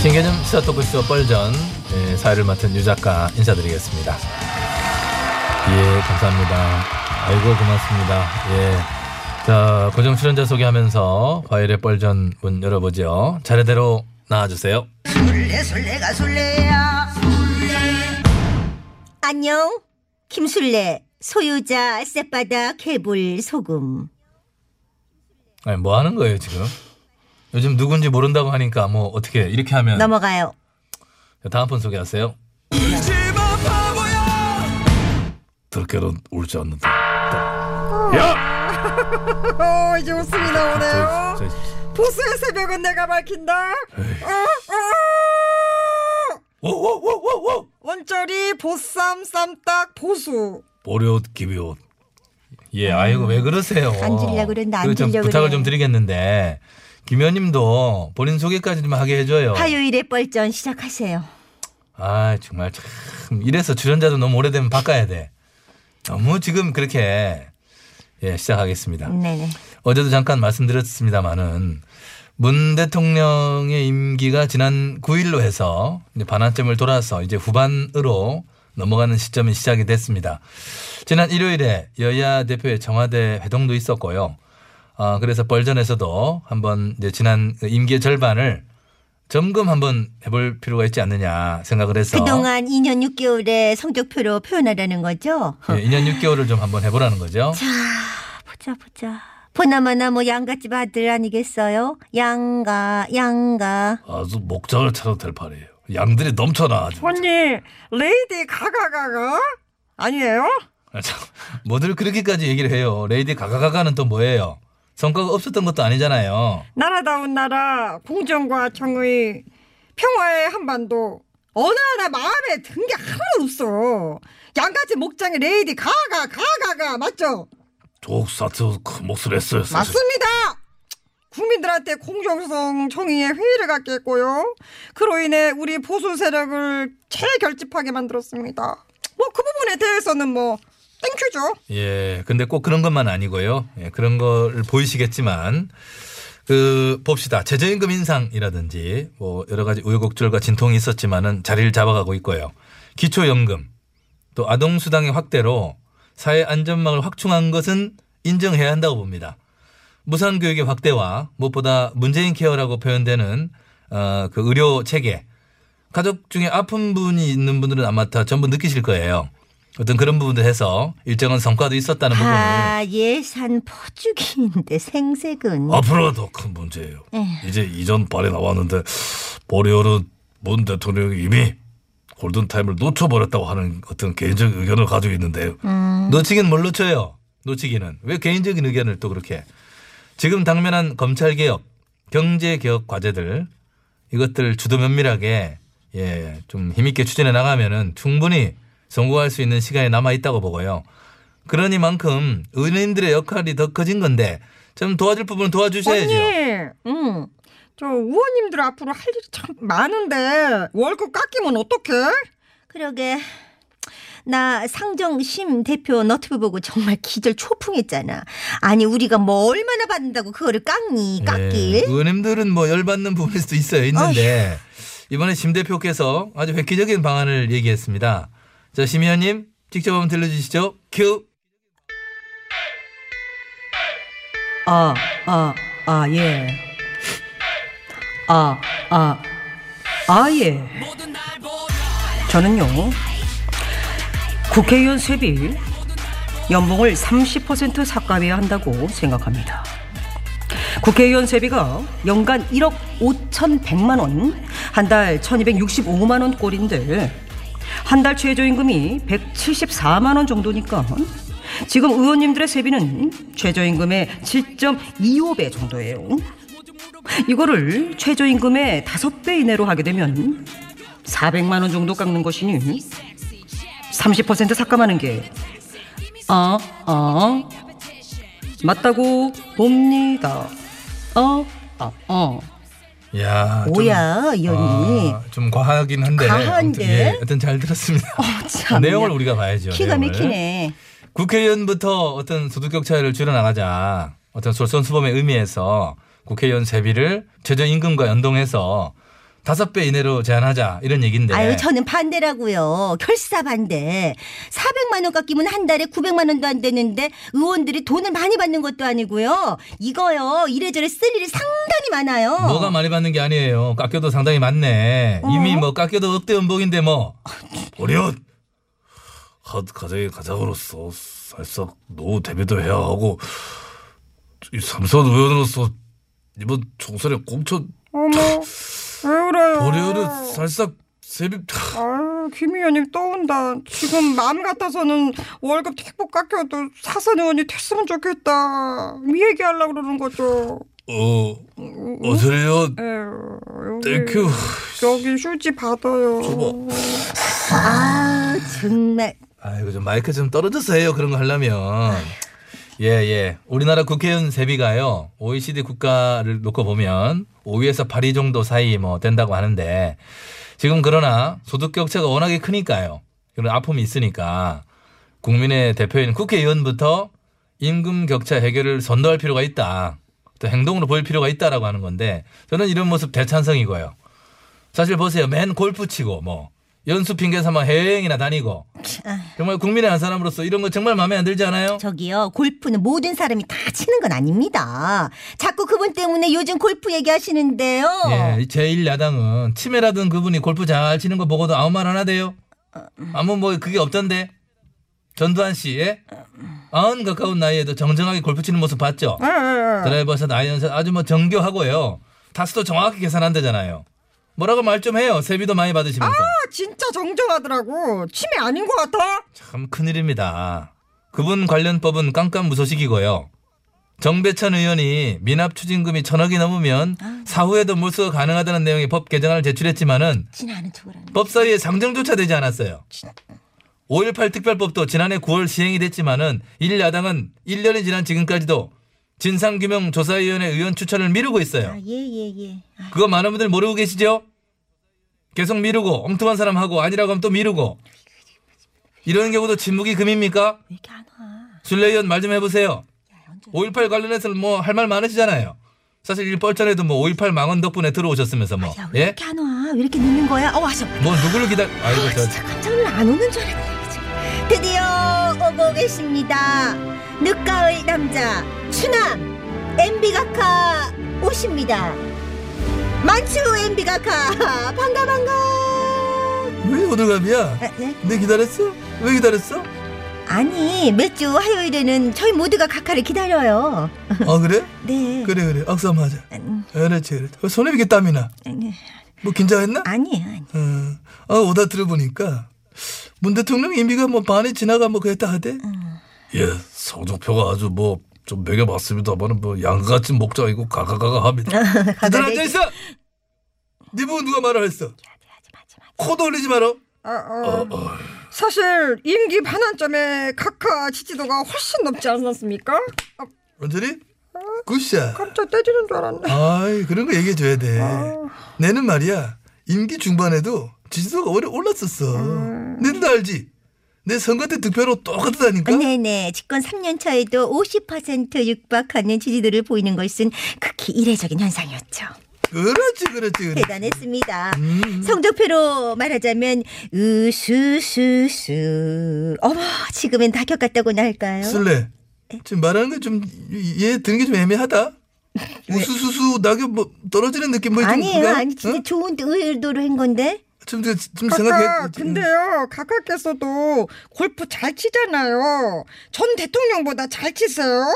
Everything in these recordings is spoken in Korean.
신개념 시사 토크쇼 뻘전 예, 사회를 맡은 유 작가 인사드리겠습니다. 예, 감사합니다. 아이고 고맙습니다. 예. 자, 고정 출연자 소개하면서 화요일의 뻘전 문 열어보죠. 차례대로 나와주세요. 술래 술래가 술래야 안녕 김술래 소유자 쌔바닥 개불 소금 아니, 뭐 하는 거예요, 지금? 요즘 누군지 모른다고 하니까 뭐 어떻게 이렇게 하면 넘어가요. 다음 분 소개하세요. 들깨는 울지 않는다. 어 이제 웃음이 나오네요 저, 저, 보스의 새벽은 내가 밝힌다. 오오오오오 원짜리 보쌈 쌈딱 보수. 보리옷 기비옷. 예, 아이고 왜 그러세요? 앉으려고 그랬는데 그거 좀 앉으려고 부탁을 그래. 좀 드리겠는데 김현님도 본인 소개까지 좀 하게 해줘요. 화요일의 뻘전 시작하세요 아 정말 참 이래서 출연자도 너무 오래되면 바꿔야 돼. 너무 지금 그렇게 예 시작하겠습니다. 네네 어제도 잠깐 말씀드렸습니다마는 문 대통령의 임기가 지난 9일로 해서 이제 반환점을 돌아서 이제 후반으로 넘어가는 시점이 시작이 됐습니다. 지난 일요일에 여야 대표의 청와대 회동도 있었고요. 아, 그래서 벌전에서도 한번 이제 지난 그 임기의 절반을 점검 한번 해볼 필요가 있지 않느냐 생각을 해서 그동안 2년 6개월의 성적표로 표현하라는 거죠 예, 2년 6개월을 좀 한번 해보라는 거죠. 자 보자 보자 보나마나 뭐 양갓집 아들 아니겠어요 양가 양가 아주 목장을 차도 될 판이에요 양들이 넘쳐나 아주 언니 레이디 가가가가 아니에요? 아, 참, 뭐들 그렇게까지 얘기를 해요. 레이디 가가가가는 또 뭐예요? 성과가 없었던 것도 아니잖아요. 나라다운 나라 공정과 정의 평화의 한반도 어느 하나 마음에 든 게 하나도 없어 양가지 목장의 레이디 가가 가가가 맞죠? 족사트 큰 목소리 했어요 사실. 맞습니다. 국민들한테 공정성 정의의 회의를 갖겠고요. 그로 인해 우리 보수 세력을 재결집하게 만들었습니다. 뭐 그 부분에 대해서는 뭐 thank you죠. 예, 근데 꼭 그런 것만 아니고요. 예, 그런 걸 보이시겠지만, 그, 봅시다. 최저임금 인상이라든지, 뭐, 여러 가지 우여곡절과 진통이 있었지만은 자리를 잡아가고 있고요. 기초연금, 또 아동수당의 확대로 사회 안전망을 확충한 것은 인정해야 한다고 봅니다. 무상교육의 확대와 무엇보다 문재인 케어라고 표현되는 어, 그 의료 체계 가족 중에 아픈 분이 있는 분들은 아마 다 전부 느끼실 거예요. 어떤 그런 부분들 해서 일정한 성과도 있었다는 부분을 아 예산 퍼주기인데 생색은 앞으로가 더큰 문제예요. 이제 이전 발에 나왔는데 보리오르 문 대통령이 이미 골든타임을 놓쳐버렸다고 하는 어떤 개인적 의견을 가지고 있는데요. 놓치긴 뭘 놓쳐요. 놓치기는 왜 개인적인 의견을 또 그렇게 지금 당면한 검찰 개혁, 경제 개혁 과제들 이것들 주도 면밀하게 예, 좀 힘있게 추진해 나가면은 충분히 성공할 수 있는 시간이 남아 있다고 보고요. 그러니만큼 의원님들의 역할이 더 커진 건데 좀 도와줄 부분은 도와주셔야죠. 언니, 응저 의원님들 앞으로 할 일이 참 많은데 월급 깎이면 어떡해? 그러게 나 상정심 대표 너튜브 보고 정말 기절 초풍했잖아 아니 우리가 뭐 얼마나 받는다고 그거를 깎니 깎길 예, 의원님들은 뭐 열받는 부분일 수도 있어요. 있는데 이번에 심 대표께서 아주 획기적인 방안을 얘기했습니다. 자, 심 의원님 직접 한번 들려주시죠. 큐. 아, 아, 아, 예. 아, 아, 아, 예. 저는요, 국회의원 세비 연봉을 30% 삭감해야 한다고 생각합니다. 국회의원 세비가 연간 1억 5,100만 원, 한 달 1,265만 원 꼴인데 한 달 최저임금이 174만 원 정도니까 지금 의원님들의 세비는 최저임금의 7.25배 정도예요. 이거를 최저임금의 5배 이내로 하게 되면 400만 원 정도 깎는 것이니 30% 삭감하는 게 아, 아, 맞다고 봅니다. 어, 아, 어. 야, 좀, 뭐야, 이 언니. 아, 좀 과하긴 한데. 과한데? 예, 하여튼 잘 들었습니다. 참. 내용을 우리가 봐야죠. 기가 내용을. 막히네. 국회의원부터 어떤 소득격차를 줄여나가자. 어떤 솔선수범의 의미에서 국회의원 세비를 최저임금과 연동해서 다섯 배 이내로 제한하자 이런 얘기인데. 아유, 저는 반대라고요. 결사 반대. 400만 원 깎이면 한 달에 900만 원도 안 되는데 의원들이 돈을 많이 받는 것도 아니고요. 이거요. 이래저래 쓸 일이 상당히 많아요. 뭐가 많이 받는 게 아니에요. 깎여도 상당히 많네. 이미 뭐 깎여도 억대 연봉인데 뭐. 한 가정의 가장으로서 살짝 노후 대비도 해야 하고 이 삼선 의원으로서 이번 총선에 공천 어머, 왜 그래요? 보리온은 살짝 세비 아유, 김 의원님 또 온다. 지금 마음 같아서는 월급 대폭 깎여도 사선 의원이 됐으면 좋겠다. 이 얘기하려고 그러는 거죠. 어 어서래요 에휴, thank you 여기 휴지 받아요. 아, 정말. 아이고 좀 마이크 좀 떨어져서 해요. 그런 거 하려면. 예, 예. 우리나라 국회의원 세비가요. OECD 국가를 놓고 보면 5위에서 8위 정도 사이 뭐 된다고 하는데 지금 그러나 소득 격차가 워낙에 크니까요. 그런 아픔이 있으니까 국민의 대표인 국회의원부터 임금 격차 해결을 선도할 필요가 있다. 또 행동으로 보일 필요가 있다라고 하는 건데 저는 이런 모습 대찬성이고요. 사실 보세요. 맨 골프 치고 뭐 연수 핑계 삼아 해외여행이나 다니고 정말 국민의 한 사람으로서 이런 거 정말 마음에 안 들지 않아요? 저기요, 골프는 모든 사람이 다 치는 건 아닙니다. 자꾸 그분 때문에 요즘 골프 얘기하시는데요. 예, 제1야당은 치매라든 그분이 골프 잘 치는 거 보고도 아무 말 안 하대요. 아무 뭐 그게 없던데. 전두환 씨, 예? 아흔 가까운 나이에도 정정하게 골프 치는 모습 봤죠? 예, 예, 예. 드라이버샷 아이언샷 아주 뭐 정교하고요. 타수도 정확히 계산한다잖아요. 뭐라고 말 좀 해요. 세비도 많이 받으시면서. 아, 진짜 정정하더라고. 치매 아닌 것 같아. 참 큰일입니다. 그분 관련법은 깜깜무소식이고요. 정배천 의원이 미납 추징금이 천억이 넘으면 사후에도 몰수가 가능하다는 내용의 법 개정안을 제출했지만은 지나는 척을 하는. 법사위에 상정조차 되지 않았어요. 5.18 특별법도 지난해 9월 시행이 됐지만은 1야당은 1년이 지난 지금까지도 진상규명조사위원회 의원 추천을 미루고 있어요. 아, 예, 예, 예. 아, 그거 많은 분들 모르고 계시죠? 계속 미루고 엉뚱한 사람하고 아니라고 하면 또 미루고 이런 경우도 침묵이 금입니까? 왜 이렇게 안 와? 순례위원 말좀 해보세요. 5.18 관련해서 뭐 할 말 많으시잖아요. 사실 일 뻘전에도 뭐 5.18 망언 덕분에 들어오셨으면서 뭐 야, 왜 예? 이렇게 안 와? 왜 이렇게 늦는 거야? 어, 와서. 뭐 누구를 기다 아이고 저 진짜 깜짝 놀라 안 오는 줄 알았네. 지금. 드디어 오고 계십니다. 늦가을 남자 추남 MB 각하 오십니다. 만추 MB 각하 반가 반가. 왜 오늘 감이야? 아, 네? 내 기다렸어? 왜 기다렸어? 아니 몇주 화요일에는 저희 모두가 각하를 기다려요. 아 그래? 네. 그래 그래 악수 한번 하자. 음, 그렇지 그렇지. 어, 손에 이렇게 땀이 나. 아니, 뭐 긴장했나? 아니에요. 아니. 어, 아, 오다 들어보니까 문 대통령 임기가 뭐 반이 지나가 뭐 그랬다 하대. 예 성적표가 아주 뭐 좀 매겨봤습니다만은 뭐 양같이 목장이고 가가가가 합니다. 기다려 앉아 있어. 네 보고 누가 말을 했어? 코도 올리지 마라. 아, 어. 사실 임기 반환점에 각하 지지도가 훨씬 높지 않았습니까? 아, 완전히 굿샷. 깜짝 때리는 줄 알았네. 아이 그런 거 얘기해 줘야 돼. 내는 말이야 임기 중반에도 지지도가 오래 올랐었어. 내도 알지? 내 선거 때 득표로 똑같다니까. 네네. 집권 3년 차에도 50% 육박하는 지지도를 보이는 것은 극히 이례적인 현상이었죠. 그렇지 그렇지 그렇지. 대단했습니다. 음. 성적표로 말하자면 으수수수. 어머 지금은 다 겪었다고나 할까요? 쓸래. 지금 말하는 게좀 이해 드는 게 좀 애매하다. 우수수수 낙엽 뭐 떨어지는 느낌 뭐좀 아니에요. 아니 진짜 어? 좋은 의도로 한 건데. 좀, 좀, 좀 각하 생각해. 근데요 각하께서도 골프 잘 치잖아요 전 대통령보다 잘 치세요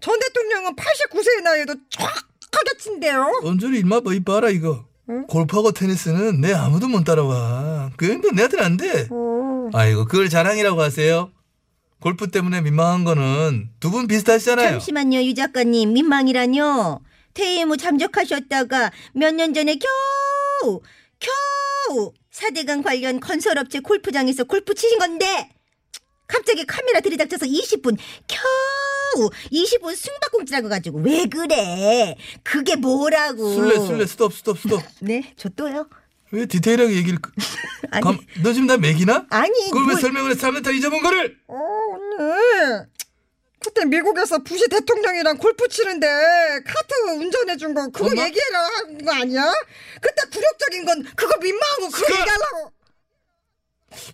전 대통령은 89세의 나이에도 쫙하게 친대요 언저리 일마 뭐 이봐라 이거. 골프하고 테니스는 내 아무도 못 따라와. 그건 내한테는 안 돼. 어. 아이고 그걸 자랑이라고 하세요? 골프 때문에 민망한 거는 두 분 비슷하시잖아요. 잠시만요, 유 작가님. 민망이라뇨. 퇴임 후 잠적하셨다가 몇 년 전에 겨우 겨우 4대강 관련 건설업체 골프장에서 골프 치신 건데 갑자기 카메라 들이닥쳐서 20분 겨우 20분 숨바꼭질하고 가지고 왜 그래? 그게 뭐라고? 술래 술래 스톱 스톱 스톱. 네, 저 또요. 왜 디테일하게 얘기를? 그- 아니. 감, 너 지금 나 맥이나? 아니, 그걸 왜 뭘- 설명을 해? 사람들 다 잊어본 거를? 어 언니 그때 미국에서 부시 대통령이랑 골프 치는데 카트 운전해 준 거 그거 엄마? 얘기하려 한거 아니야? 그때 굴욕적인 건 그거 민망한 거 그거 스카! 얘기하려고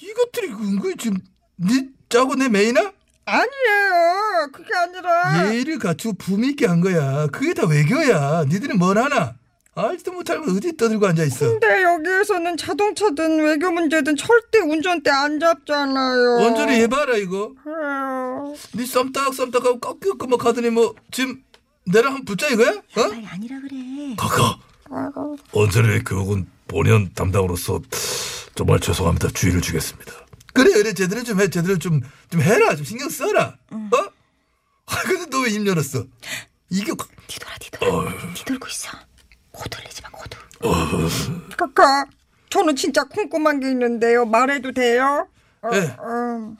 이것들이 은근히 지금 네 짜고 내 메이나? 아니에요 그게 아니라 예의를 갖추고 품위 있게 한 거야. 그게 다 외교야. 니들은 뭘 하나? 알지도 못하면 어디 떠들고 앉아 있어. 근데 여기에서는 자동차든 외교 문제든 절대 운전대 안 잡잖아요 원전히 해봐라 이거. 그래요 네 썸딱 썸딱하고 꺾이고 막 하더니 뭐 지금 내랑 한 붙자 이거야? 어? 아니, 아니라 그래. 각하 언제의 교육은 본연 담당으로서 정말 죄송합니다 주의를 주겠습니다 그래 그래 제대로 좀 해 제대로 좀 좀 해라 좀 신경 써라. 어? 아 근데 너 왜 입 열었어? 이게 그- 뒤돌아, 뒤돌아. 뒤돌고 있어. 코 돌리지 마, 코 돌. 카카 저는 진짜 궁금한 게 있는데요 말해도 돼요? 어, 예. 어.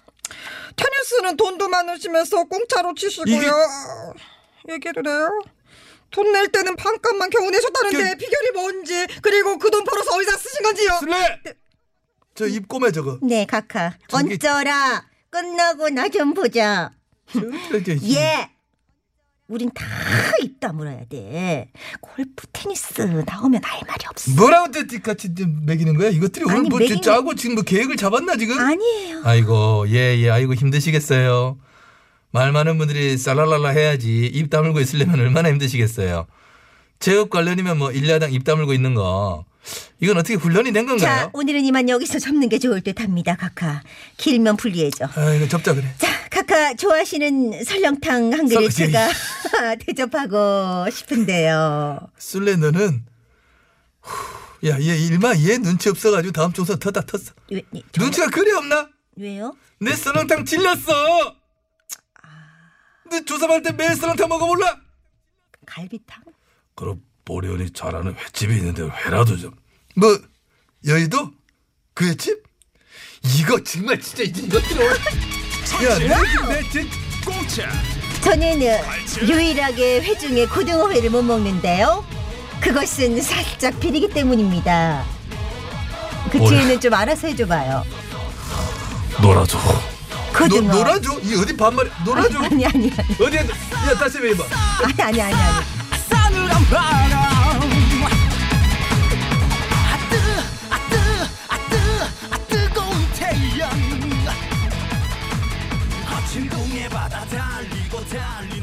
테니스는 돈도 많으시면서 공짜로 치시고요 이게- 어, 얘기해도 돼요? 돈 낼 때는 반값만 겨우 내셨다는데 그- 비결이 뭔지 그리고 그 돈 벌어서 어디다 쓰신 건지요 술래. 저입 꼬매 저거. 네, 카카. 저기- 얹어라. 끝나고 나 좀 보자. 저, 저, 저, 예. 우린 다 입 다 물어야 돼. 골프, 테니스 나오면 할 말이 없어. 뭐라고 또 같이 좀 먹이는 거야? 이것들이 오늘 아니, 뭐 먹이는- 짜고 지금 뭐 계획을 잡았나 지금? 아니에요. 아이고 예예 아이고 힘드시겠어요. 말 많은 분들이 쌀랄랄라 해야지 입 다물고 있으려면 얼마나 힘드시겠어요. 체육 관련이면 뭐 일야당 입 다물고 있는 거 이건 어떻게 훈련이 된 자, 건가요? 오늘은 이만 여기서 접는 게 좋을 듯 합니다, 카카. 길면 불리해져. 아 이거 접자 그래. 자, 카카 좋아하시는 설렁탕 한 그릇 설- 제가 대접하고 싶은데요. 술래 너는 야 얘 일마 얘 눈치 없어가지고 다음 총선 터다 텄어. 왜, 네, 저- 눈치가 그리 없나? 왜요? 내 썰렁탕 질렸어. 너 조사할 때 매일 썰렁탕 먹어볼라? 갈비탕? 그럼 보리언이 잘하는 횟집이 있는데 회라도 좀 뭐 여의도 그 횟집? 이거 정말 진짜 이제 진 저는 어, 유일하게 회 중에 고등어회를 못 먹는데요. 그것은 살짝 비리기 때문입니다. 그? 뒤에는 좀 알아서 해줘봐요. 놀아줘 고등어. 놀아줘 이 어디 반말 놀아줘 아니 아니 아니 어디 야 다시 해봐 아니 아니 아니 아니. 달리